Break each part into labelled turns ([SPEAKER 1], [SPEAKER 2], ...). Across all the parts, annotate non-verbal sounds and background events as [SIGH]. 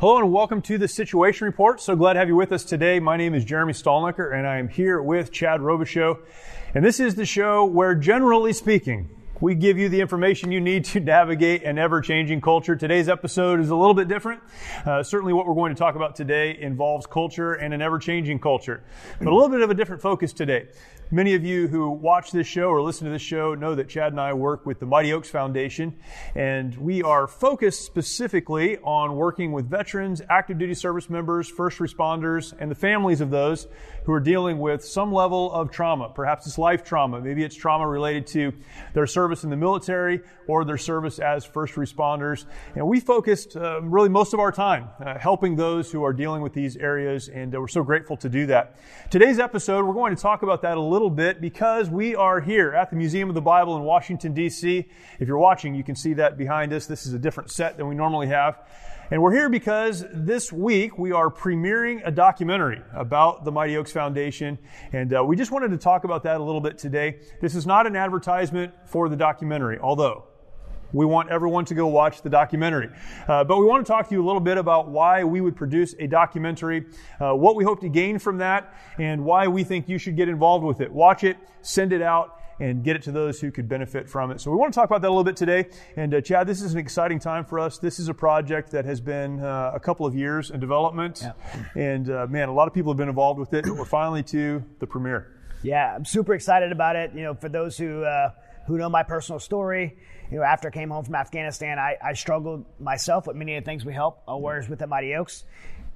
[SPEAKER 1] Hello and welcome to the Situation Report. So glad to have you with us today. My name is Jeremy Stalnecker and I am here with Chad Robichaux. And this is the show where, generally speaking, we give you the information you need to navigate an ever changing culture. Today's episode is a little bit different. Uh, certainly, what we're going to talk about today involves culture and an ever changing culture, but a little bit of a different focus today. Many of you who watch this show or listen to this show know that Chad and I work with the Mighty Oaks Foundation, and we are focused specifically on working with veterans, active duty service members, first responders, and the families of those who are dealing with some level of trauma. Perhaps it's life trauma, maybe it's trauma related to their service in the military or their service as first responders. And we focused uh, really most of our time uh, helping those who are dealing with these areas, and uh, we're so grateful to do that. Today's episode, we're going to talk about that a little bit because we are here at the Museum of the Bible in Washington, D.C. If you're watching, you can see that behind us. This is a different set than we normally have. And we're here because this week we are premiering a documentary about the Mighty Oaks Foundation. And uh, we just wanted to talk about that a little bit today. This is not an advertisement for the documentary, although we want everyone to go watch the documentary. Uh, but we want to talk to you a little bit about why we would produce a documentary, uh, what we hope to gain from that, and why we think you should get involved with it. Watch it, send it out, and get it to those who could benefit from it. So we want to talk about that a little bit today. And uh, Chad, this is an exciting time for us. This is a project that has been uh, a couple of years in development.
[SPEAKER 2] Yeah.
[SPEAKER 1] And uh, man, a lot of people have been involved with it. We're finally to the premiere.
[SPEAKER 2] Yeah, I'm super excited about it. You know, for those who uh, who know my personal story, you know, after I came home from Afghanistan, I, I struggled myself with many of the things we help our warriors with at Mighty Oaks.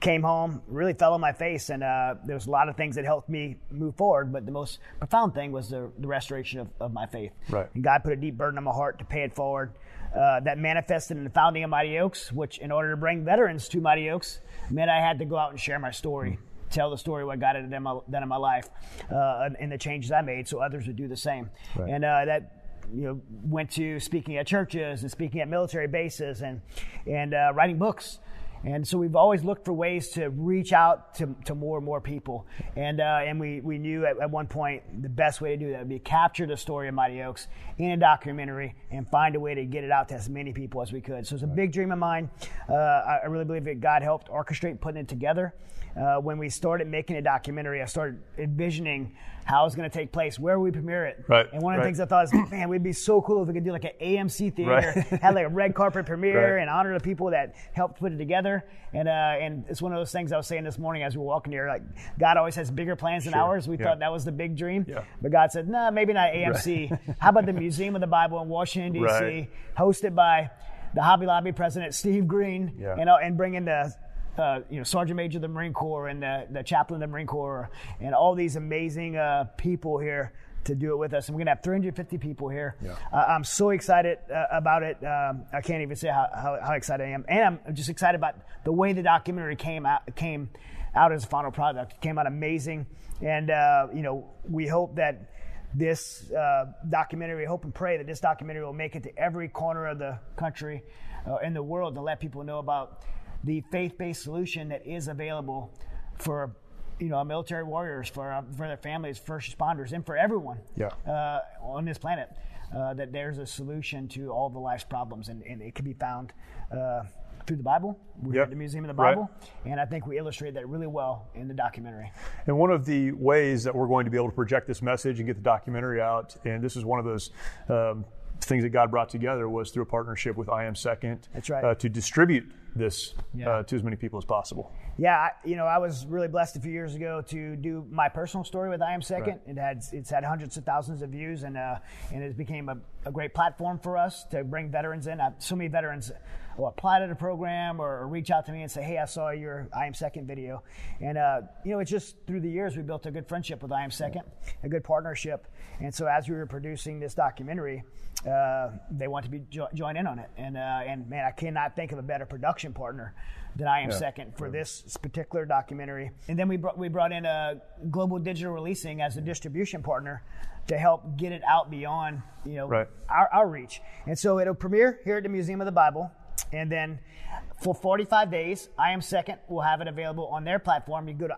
[SPEAKER 2] Came home, really fell on my face, and uh, there was a lot of things that helped me move forward. But the most profound thing was the, the restoration of, of my faith.
[SPEAKER 1] Right.
[SPEAKER 2] And God put a deep burden on my heart to pay it forward. Uh, that manifested in the founding of Mighty Oaks, which, in order to bring veterans to Mighty Oaks, meant I had to go out and share my story tell the story what God had done in my, done in my life uh, and the changes I made, so others would do the same.
[SPEAKER 1] Right.
[SPEAKER 2] And uh, that you know went to speaking at churches and speaking at military bases and and uh, writing books. And so we've always looked for ways to reach out to, to more and more people. And, uh, and we, we knew at, at one point the best way to do that would be capture the story of Mighty Oaks in a documentary and find a way to get it out to as many people as we could. So it's a big dream of mine. Uh, I, I really believe that God helped orchestrate putting it together. Uh, when we started making a documentary, I started envisioning how it was going to take place, where we premiere it.
[SPEAKER 1] Right,
[SPEAKER 2] And one of the
[SPEAKER 1] right.
[SPEAKER 2] things I thought is, [CLEARS THROAT] man, we'd be so cool if we could do like an AMC theater,
[SPEAKER 1] Right. [LAUGHS]
[SPEAKER 2] have like a red carpet premiere,
[SPEAKER 1] Right.
[SPEAKER 2] and honor the people that helped put it together. And uh, and it's one of those things I was saying this morning as we were walking here. Like God always has bigger plans than
[SPEAKER 1] Sure,
[SPEAKER 2] ours. We
[SPEAKER 1] yeah.
[SPEAKER 2] thought that was the big dream,
[SPEAKER 1] Yeah.
[SPEAKER 2] but God said, no, nah, maybe not AMC. [LAUGHS] How about the Museum of the Bible in Washington D.C., hosted by the Hobby Lobby president Steve Green,
[SPEAKER 1] Yeah.
[SPEAKER 2] you know, and bring in the uh, you know, Sergeant Major of the Marine Corps and the, the chaplain of the Marine Corps and all these amazing uh, people here to do it with us. And we're going to have 350 people here.
[SPEAKER 1] Yeah.
[SPEAKER 2] Uh, I'm so excited uh, about it. Um, I can't even say how, how, how excited I am. And I'm just excited about the way the documentary came out, came out as a final product. It came out amazing. And, uh, you know, we hope that this uh, documentary, we hope and pray that this documentary will make it to every corner of the country uh, in the world to let people know about the faith-based solution that is available for you know our military warriors, for uh, for their families, first responders, and for everyone
[SPEAKER 1] Yeah.
[SPEAKER 2] uh, on this planet. Uh, that there's a solution to all the life's problems, and, and it can be found uh, through the Bible. We're
[SPEAKER 1] Yep.
[SPEAKER 2] the Museum of the
[SPEAKER 1] Right.
[SPEAKER 2] Bible, and I think we illustrated that really well in the documentary.
[SPEAKER 1] And one of the ways that we're going to be able to project this message and get the documentary out, and this is one of those um, things that God brought together, was through a partnership with I Am Second.
[SPEAKER 2] That's right.
[SPEAKER 1] Uh, to distribute this
[SPEAKER 2] Yeah.
[SPEAKER 1] uh, to as many people as possible.
[SPEAKER 2] Yeah, I, you know, I was really blessed a few years ago to do my personal story with I Am Second. It had it's had hundreds of thousands of views, and uh, and it became a, a great platform for us to bring veterans in. Uh, so many veterans will apply to the program or, or reach out to me and say, "Hey, I saw your I Am Second video," and uh, you know, it's just through the years we built a good friendship with I Am Second, a good partnership, and so as we were producing this documentary. Uh, they want to be jo- join in on it, and uh, and man, I cannot think of a better production partner than I am second for this particular documentary. And then we brought we brought in a Global Digital Releasing as a distribution partner to help get it out beyond you know
[SPEAKER 1] Right.
[SPEAKER 2] our, our reach. And so it'll premiere here at the Museum of the Bible, and then for 45 days, I am second will have it available on their platform. You go to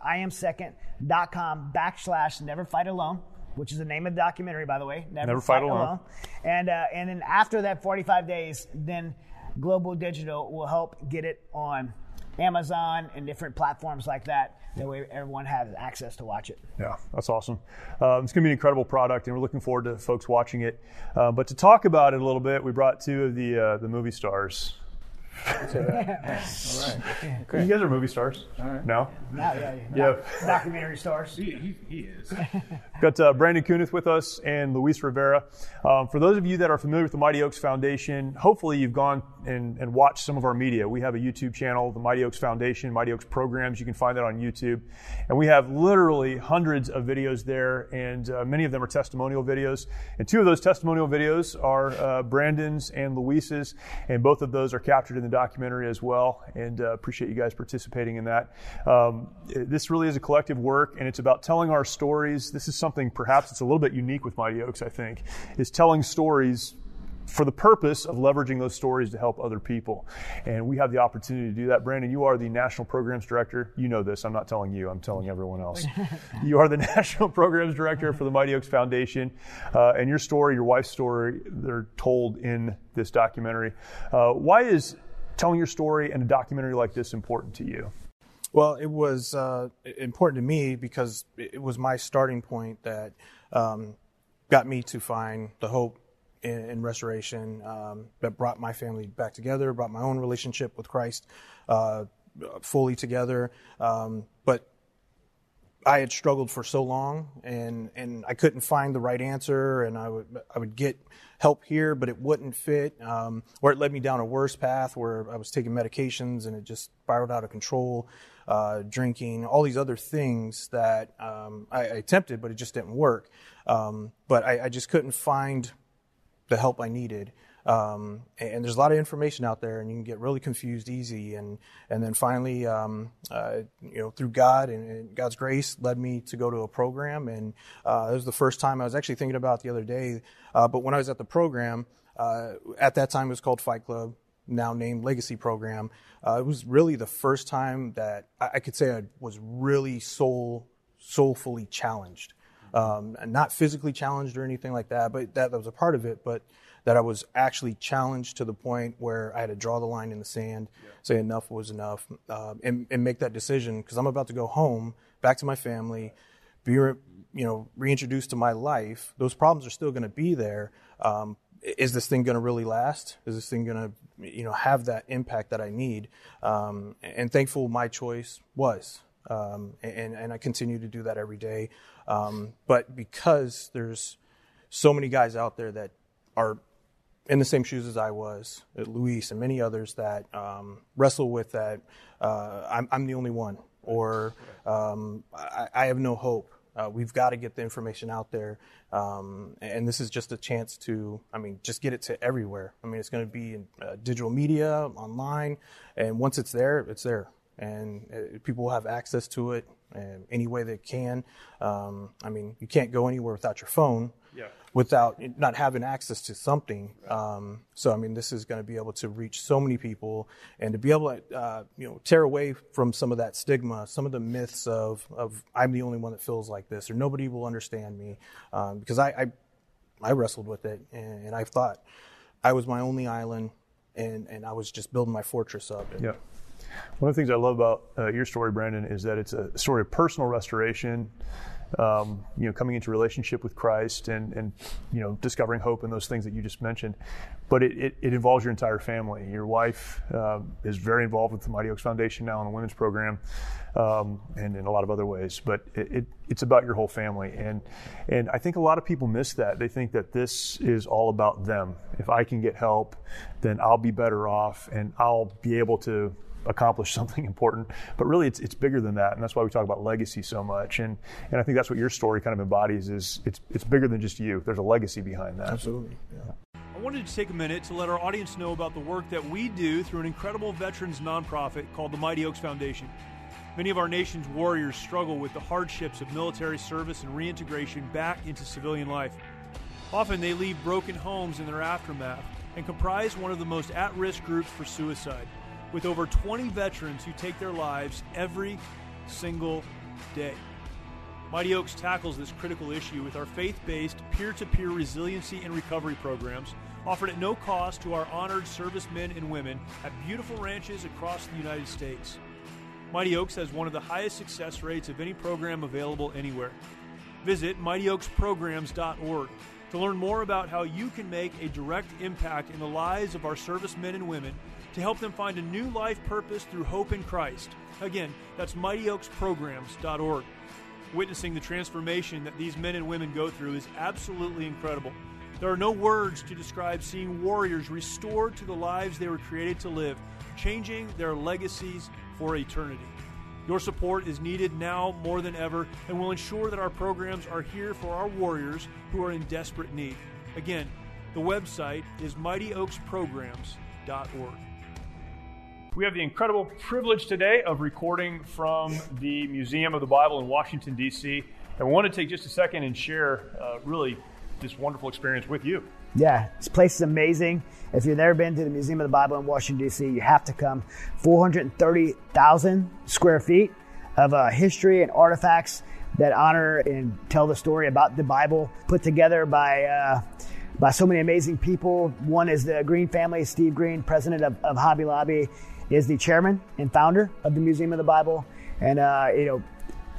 [SPEAKER 2] iamsecond.com backslash never fight alone. Which is the name of the documentary, by the way. Never,
[SPEAKER 1] Never Fight Alone.
[SPEAKER 2] And uh, and then after that 45 days, then Global Digital will help get it on Amazon and different platforms like that. That way, everyone has access to watch it.
[SPEAKER 1] Yeah, that's awesome. Um, it's going to be an incredible product, and we're looking forward to folks watching it. Uh, but to talk about it a little bit, we brought two of the uh, the movie stars. [LAUGHS] You guys are movie stars. No?
[SPEAKER 2] Now, yeah,
[SPEAKER 1] Yeah.
[SPEAKER 2] doc- documentary stars. He he is. [LAUGHS]
[SPEAKER 1] Got uh, Brandon Kunith with us and Luis Rivera. Um, for those of you that are familiar with the Mighty Oaks Foundation, hopefully you've gone and, and watched some of our media. We have a YouTube channel, the Mighty Oaks Foundation, Mighty Oaks Programs. You can find that on YouTube. And we have literally hundreds of videos there, and uh, many of them are testimonial videos. And two of those testimonial videos are uh, Brandon's and Luis's, and both of those are captured in the documentary as well. And uh, appreciate you guys participating in that. Um, this really is a collective work, and it's about telling our stories. This is something perhaps it's a little bit unique with Mighty Oaks, I think, is telling stories for the purpose of leveraging those stories to help other people. And we have the opportunity to do that. Brandon, you are the National Programs Director. You know this. I'm not telling you, I'm telling everyone else. [LAUGHS] you are the National Programs Director for the Mighty Oaks Foundation. Uh, and your story, your wife's story, they're told in this documentary. Uh, why is telling your story and a documentary like this important to you?
[SPEAKER 3] Well, it was uh, important to me because it was my starting point that um, got me to find the hope in, in restoration um, that brought my family back together, brought my own relationship with Christ uh, fully together. Um, but I had struggled for so long, and and I couldn't find the right answer, and I would I would get help here, but it wouldn't fit, um, or it led me down a worse path where I was taking medications and it just spiraled out of control, uh, drinking, all these other things that um, I, I attempted, but it just didn't work. Um, but I, I just couldn't find the help I needed. Um, and there's a lot of information out there, and you can get really confused easy. And and then finally, um, uh, you know, through God and, and, God's grace, led me to go to a program. And uh, it was the first time I was actually thinking about the other day. Uh, but when I was at the program, uh, at that time it was called Fight Club, now named Legacy Program. Uh, it was really the first time that I, I could say I was really soul soulfully challenged. Um, not physically challenged or anything like that, but that, that was a part of it. But that I was actually challenged to the point where I had to draw the line in the sand, say enough was enough, uh, and, and make that decision because I'm about to go home, back to my family, be re, you know reintroduced to my life. Those problems are still going to be there. Um, is this thing going to really last? Is this thing going to you know have that impact that I need? Um, and thankful my choice was. Um, and, and I continue to do that every day. Um, but because there's so many guys out there that are in the same shoes as I was, uh, Luis and many others that um, wrestle with that. Uh, I'm, I'm, the only one, or um, I, I, have no hope. Uh, we've got to get the information out there, um, and this is just a chance to, I mean, just get it to everywhere. I mean, it's going to be in uh, digital media, online, and once it's there, it's there, and uh, people will have access to it any way they can. Um, I mean, you can't go anywhere without your phone. Without not having access to something. Um, so, I mean, this is going to be able to reach so many people and to be able to, uh, you know, tear away from some of that stigma, some of the myths of, of I'm the only one that feels like this or nobody will understand me. Um, because I, I, I, wrestled with it and, and, I thought I was my only island and, and I was just building my fortress up. And,
[SPEAKER 1] Yeah. One of the things I love about uh, your story, Brandon, is that it's a story of personal restoration um, you know, coming into relationship with Christ and, and, you know, discovering hope and those things that you just mentioned. But it, it, it involves your entire family. Your wife uh, is very involved with the Mighty Oaks Foundation now in the women's program um, and in a lot of other ways. But it, it, it's about your whole family. And, and I think a lot of people miss that. They think that this is all about them. If I can get help, then I'll be better off and I'll be able to accomplish something [LAUGHS] important. But really, it's, it's bigger than that, and that's why we talk about legacy so much. And and I think that's what your story kind of embodies. Is it's it's bigger than just you. There's a legacy behind that.
[SPEAKER 3] Absolutely. Yeah.
[SPEAKER 1] I wanted to take a minute to let our audience know about the work that we do through an incredible veterans nonprofit called the Mighty Oaks Foundation. Many of our nation's warriors struggle with the hardships of military service and reintegration back into civilian life. Often they leave broken homes in their aftermath and comprise one of the most at risk groups for suicide with over 20 veterans who take their lives every single day. Mighty Oaks tackles this critical issue with our faith based peer to peer resiliency and recovery programs offered at no cost to our honored servicemen and women at beautiful ranches across the United States. Mighty Oaks has one of the highest success rates of any program available anywhere. Visit mightyoaksprograms.org to learn more about how you can make a direct impact in the lives of our servicemen and women to help them find a new life purpose through hope in Christ. Again, that's mightyoaksprograms.org. Witnessing the transformation that these men and women go through is absolutely incredible. There are no words to describe seeing warriors restored to the lives they were created to live, changing their legacies for eternity. Your support is needed now more than ever and will ensure that our programs are here for our warriors who are in desperate need. Again, the website is mightyoaksprograms.org. We have the incredible privilege today of recording from the Museum of the Bible in Washington, D.C. And we want to take just a second and share uh, really this wonderful experience with you.
[SPEAKER 2] Yeah, this place is amazing. If you've never been to the Museum of the Bible in Washington, D.C., you have to come. 430,000 square feet of uh, history and artifacts that honor and tell the story about the Bible, put together by. Uh, by so many amazing people. One is the Green family, Steve Green, president of, of Hobby Lobby is the chairman and founder of the Museum of the Bible. And, uh, you know,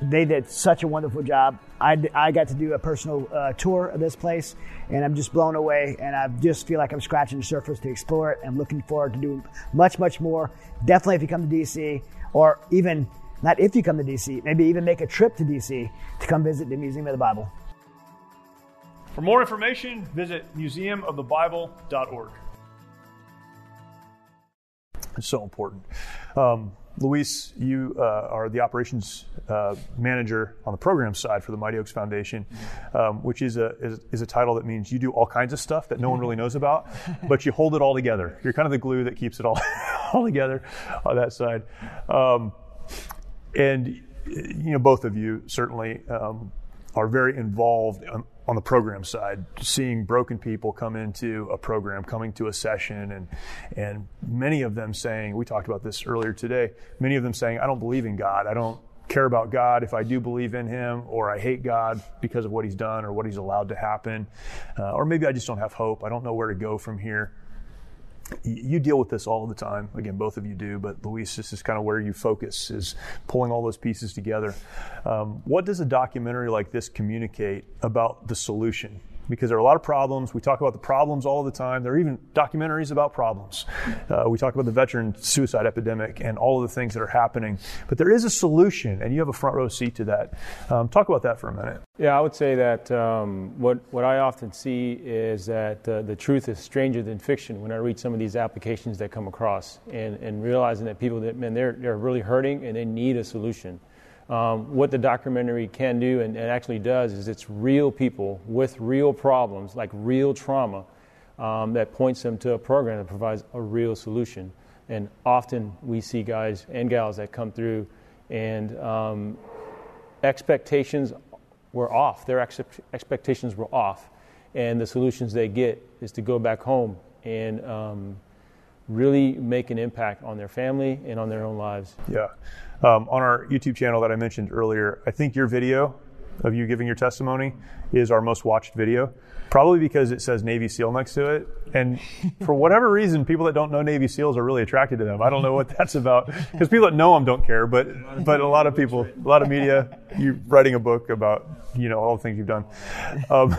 [SPEAKER 2] they did such a wonderful job. I, I got to do a personal uh, tour of this place, and I'm just blown away. And I just feel like I'm scratching the surface to explore it. I'm looking forward to doing much, much more. Definitely, if you come to DC, or even not if you come to DC, maybe even make a trip to DC to come visit the Museum of the Bible.
[SPEAKER 1] For more information, visit museumofthebible.org. It's so important. Um, Luis, you uh, are the operations uh, manager on the program side for the Mighty Oaks Foundation, um, which is a is, is, a title that means you do all kinds of stuff that no one really knows about, [LAUGHS] but you hold it all together. You're kind of the glue that keeps it all [LAUGHS] all together on that side. Um, and you know, both of you certainly um, are very involved on the program side, seeing broken people come into a program, coming to a session, and and many of them saying, we talked about this earlier today. Many of them saying, I don't believe in God. I don't care about God if I do believe in Him, or I hate God because of what He's done or what He's allowed to happen, uh, or maybe I just don't have hope. I don't know where to go from here you deal with this all the time. Again, both of you do, but Luis, this is kind of where you focus, is pulling all those pieces together. Um, what does a documentary like this communicate about the solution? Because there are a lot of problems. We talk about the problems all the time. There are even documentaries about problems. Uh, we talk about the veteran suicide epidemic and all of the things that are happening. But there is a solution, and you have a front row seat to that. Um, talk about that for a minute.
[SPEAKER 4] Yeah, I would say that um, what, what I often see is that uh, the truth is stranger than fiction when I read some of these applications that come across and, and realizing that people that, man, they're, they're really hurting and they need a solution. Um, what the documentary can do and, and, actually does is it's real people with real problems, like real trauma, um, that points them to a program that provides a real solution. And often we see guys and gals that come through and um, expectations were off. Their ex- expectations were off. And the solutions they get is to go back home and um, really make an impact on their family and on their own lives.
[SPEAKER 1] Yeah. Um, on our YouTube channel that I mentioned earlier, I think your video of you giving your testimony is our most watched video. Probably because it says Navy SEAL next to it. And for whatever reason, people that don't know Navy SEALs are really attracted to them. I don't know what that's about. Because people that know them don't care, but, but a lot of people, a lot of media, you're writing a book about, you know, all the things you've done. Um,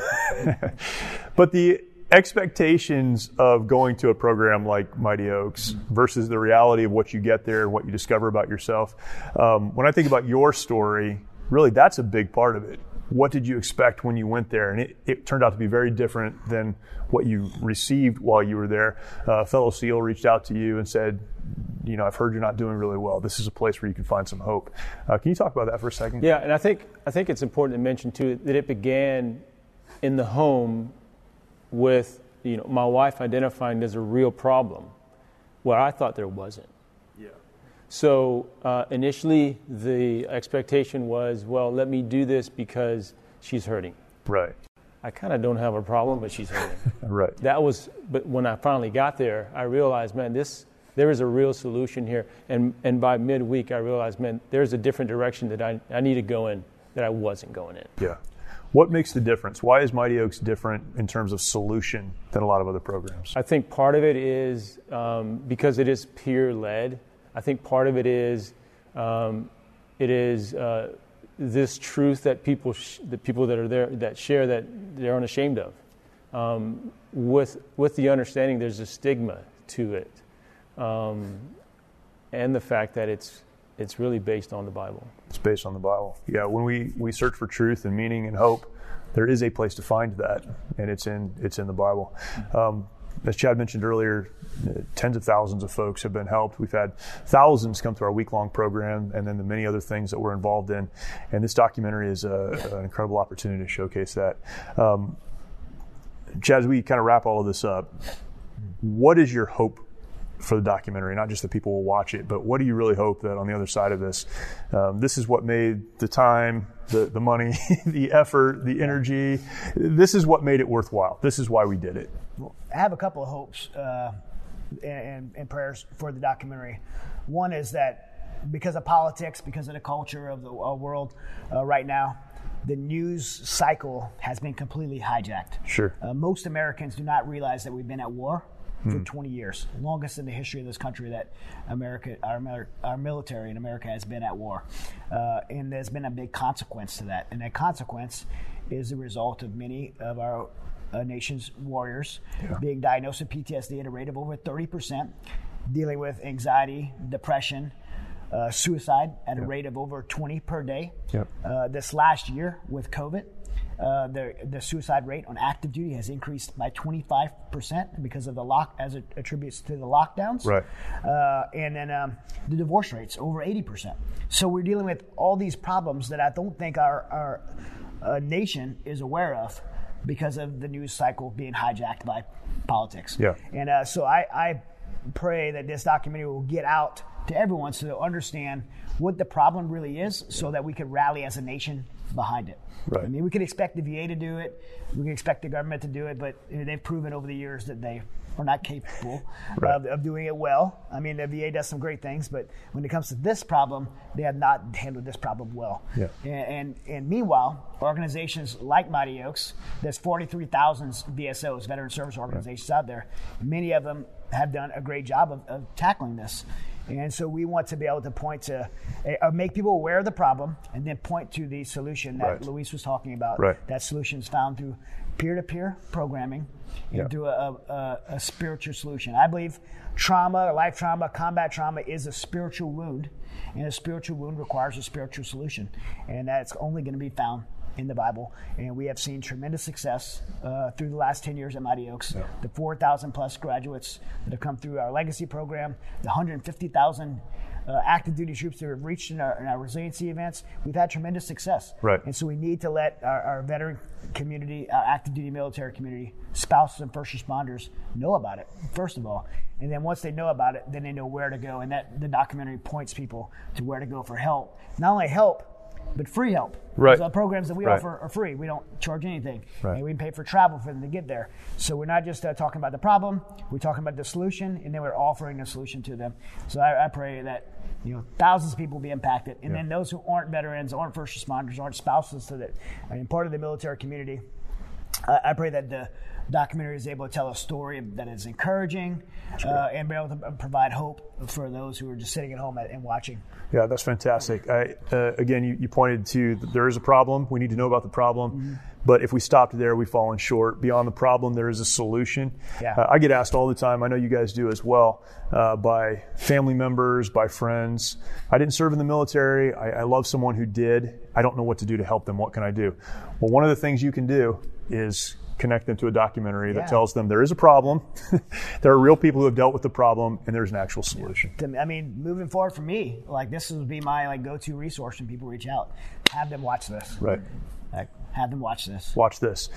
[SPEAKER 1] [LAUGHS] but the expectations of going to a program like Mighty Oaks versus the reality of what you get there and what you discover about yourself. Um, when I think about your story, really that's a big part of it. What did you expect when you went there? And it, it turned out to be very different than what you received while you were there. Uh, a fellow SEAL reached out to you and said, you know, I've heard you're not doing really well. This is a place where you can find some hope. Uh, can you talk about that for a second?
[SPEAKER 4] Yeah, and I think I think it's important to mention too that it began in the home with you know my wife identifying there's a real problem where I thought there wasn't.
[SPEAKER 1] Yeah.
[SPEAKER 4] So uh, initially, the expectation was, well, let me do this because she's hurting.
[SPEAKER 1] Right.
[SPEAKER 4] I kind of don't have a problem, but she's hurting. [LAUGHS]
[SPEAKER 1] Right.
[SPEAKER 4] that was, but when I finally got there, I realized, man, this there is a real solution here. And and by midweek, I realized, man, there's a different direction that I I need to go in that I wasn't going in.
[SPEAKER 1] Yeah. What makes the difference? Why is Mighty Oaks different in terms of solution than a lot of other programs?
[SPEAKER 4] I think part of it is um, because it is peer led. I think part of it is um, it is uh, this truth that people sh- the people that are there that share that they're unashamed of. Um, with with the understanding there's a stigma to it, um, and the fact that it's it's really based on the Bible.
[SPEAKER 1] It's based on the Bible. Yeah, when we, we search for truth and meaning and hope, there is a place to find that, and it's in it's in the Bible. Um, as Chad mentioned earlier, uh, tens of thousands of folks have been helped. We've had thousands come through our week long program, and then the many other things that we're involved in. And this documentary is a, an incredible opportunity to showcase that. Um, Chad, as we kind of wrap all of this up, what is your hope for the documentary? Not just that people will watch it, but what do you really hope that on the other side of this, um, this is what made the time, the, the money, [LAUGHS] the effort, the energy, this is what made it worthwhile. This is why we did it.
[SPEAKER 2] I have a couple of hopes uh, and, and prayers for the documentary. One is that because of politics, because of the culture of the uh, world uh, right now, the news cycle has been completely hijacked.
[SPEAKER 1] Sure.
[SPEAKER 2] Uh, most Americans do not realize that we've been at war for 20 years, longest in the history of this country that America, our, our military in America has been at war, uh, and there's been a big consequence to that, and that consequence is the result of many of our uh, nation's warriors being diagnosed with PTSD at a rate of over 30%, dealing with anxiety, depression. Uh, suicide at a rate of over 20 per day.
[SPEAKER 1] Yep.
[SPEAKER 2] Uh, this last year with COVID, uh, the the suicide rate on active duty has increased by 25 percent because of the lock, as it attributes to the lockdowns.
[SPEAKER 1] Right.
[SPEAKER 2] Uh, and then um, the divorce rates over 80 percent. So we're dealing with all these problems that I don't think our our uh, nation is aware of because of the news cycle being hijacked by politics.
[SPEAKER 1] Yeah.
[SPEAKER 2] And uh, so I, I pray that this documentary will get out to everyone so they'll understand what the problem really is so that we can rally as a nation behind it.
[SPEAKER 1] Right.
[SPEAKER 2] I mean, we can expect the VA to do it, we can expect the government to do it, but they've proven over the years that they are not capable [LAUGHS]
[SPEAKER 1] Right.
[SPEAKER 2] of, of doing it well. I mean, the VA does some great things, but when it comes to this problem, they have not handled this problem well.
[SPEAKER 1] Yeah.
[SPEAKER 2] And, and, and meanwhile, organizations like Mighty Oaks, there's 43,000 VSOs, veteran service organizations out there. Many of them have done a great job of, of tackling this. And so we want to be able to point to, uh, make people aware of the problem and then point to the solution that
[SPEAKER 1] Right.
[SPEAKER 2] Luis was talking about.
[SPEAKER 1] Right.
[SPEAKER 2] That solution is found through peer-to-peer programming and
[SPEAKER 1] Yeah.
[SPEAKER 2] through a, a, a spiritual solution. I believe trauma, life trauma, combat trauma is a spiritual wound, and a spiritual wound requires a spiritual solution, and that's only going to be found in the Bible. And we have seen tremendous success uh, through the last 10 years at Mighty Oaks. The 4,000 plus graduates that have come through our legacy program, the 150,000 uh, active duty troops that have reached in our, in our resiliency events, we've had tremendous success.
[SPEAKER 1] Right.
[SPEAKER 2] And so we need to let our, our veteran community, our active duty military community, spouses and first responders know about it, first of all. And then once they know about it, then they know where to go. And that the documentary points people to where to go for help. Not only help, but free help.
[SPEAKER 1] Right.
[SPEAKER 2] The programs that we
[SPEAKER 1] Right.
[SPEAKER 2] offer are free. We don't charge anything.
[SPEAKER 1] Right.
[SPEAKER 2] And we pay for travel for them to get there. So we're not just uh, talking about the problem, we're talking about the solution, and then we're offering a solution to them. So I, I pray that you know thousands of people will be impacted, and then those who aren't veterans, aren't first responders, aren't spouses to that, I mean, part of the military community. I, I pray that the documentary is able to tell a story that is encouraging uh, and be able to provide hope for those who are just sitting at home and watching.
[SPEAKER 1] Yeah, that's fantastic. I, uh, again, you, you pointed to there is a problem. We need to know about the problem.
[SPEAKER 2] Mm-hmm.
[SPEAKER 1] But if we stopped there, we've fallen short. Beyond the problem, there is a solution.
[SPEAKER 2] Yeah.
[SPEAKER 1] Uh, I get asked all the time, I know you guys do as well, uh, by family members, by friends. I didn't serve in the military. I, I love someone who did. I don't know what to do to help them. What can I do? Well, one of the things you can do is connect them to a documentary that
[SPEAKER 2] Yeah.
[SPEAKER 1] tells them there is a problem, [LAUGHS] there are real people who have dealt with the problem, and there's an actual solution.
[SPEAKER 2] I mean, moving forward for me, like this would be my like go-to resource when people reach out. Have them watch this.
[SPEAKER 1] Right.
[SPEAKER 2] Like, have them watch this.
[SPEAKER 1] watch this.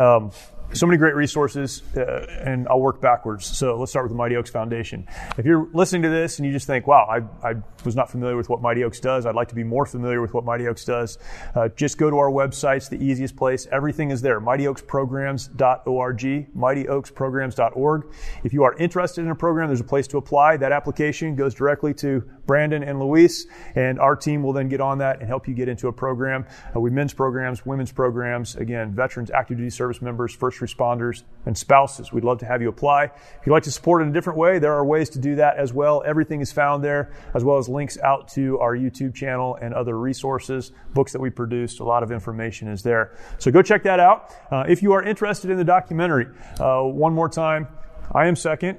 [SPEAKER 1] Um, so many great resources, uh, and I'll work backwards. So let's start with the Mighty Oaks Foundation. If you're listening to this and you just think, wow, I, I was not familiar with what Mighty Oaks does, I'd like to be more familiar with what Mighty Oaks does, uh, just go to our website. It's the easiest place. Everything is there. MightyOaksPrograms.org, MightyOaksPrograms.org. If you are interested in a program, there's a place to apply. That application goes directly to Brandon and Luis, and our team will then get on that and help you get into a program. Uh, we men's programs, women's programs, again, veterans, active duty service members, first responders, and spouses. We'd love to have you apply. If you'd like to support in a different way, there are ways to do that as well. Everything is found there, as well as links out to our YouTube channel and other resources, books that we produced. A lot of information is there. So go check that out. Uh, if you are interested in the documentary, uh, one more time, I am second.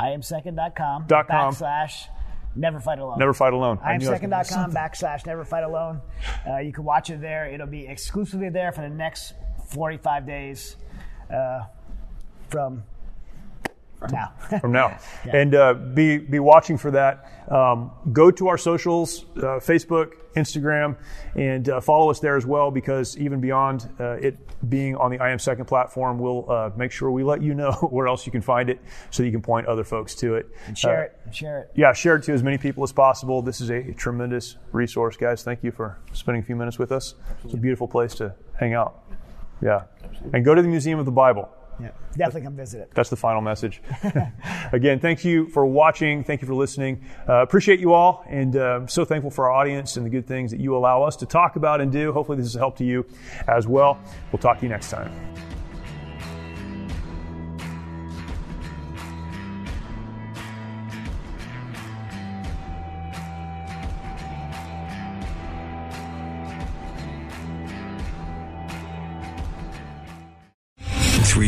[SPEAKER 2] I am second.com
[SPEAKER 1] Dot com.
[SPEAKER 2] backslash never fight alone.
[SPEAKER 1] Never fight alone.
[SPEAKER 2] I am
[SPEAKER 1] knew was gonna miss
[SPEAKER 2] second.com backslash never fight alone. Uh, you can watch it there. It'll be exclusively there for the next 45 days uh, from now.
[SPEAKER 1] from now. [LAUGHS] [LAUGHS] And uh, be be watching for that. Um, go to our socials, uh, Facebook, Instagram, and uh, follow us there as well. Because even beyond uh, it being on the I Am Second platform, we'll uh, make sure we let you know [LAUGHS] where else you can find it, so you can point other folks to it.
[SPEAKER 2] And share
[SPEAKER 1] Uh,
[SPEAKER 2] it. Share it.
[SPEAKER 1] Yeah, share it to as many people as possible. This is a tremendous resource, guys. Thank you for spending a few minutes with us. It's a beautiful place to hang out. Yeah, and go to the Museum of the Bible.
[SPEAKER 2] Yeah. Definitely come visit it.
[SPEAKER 1] That's the final message. [LAUGHS] Again, thank you for watching. Thank you for listening. Uh, appreciate you all, and uh, so thankful for our audience and the good things that you allow us to talk about and do. Hopefully, this is a help to you as well. We'll talk to you next time.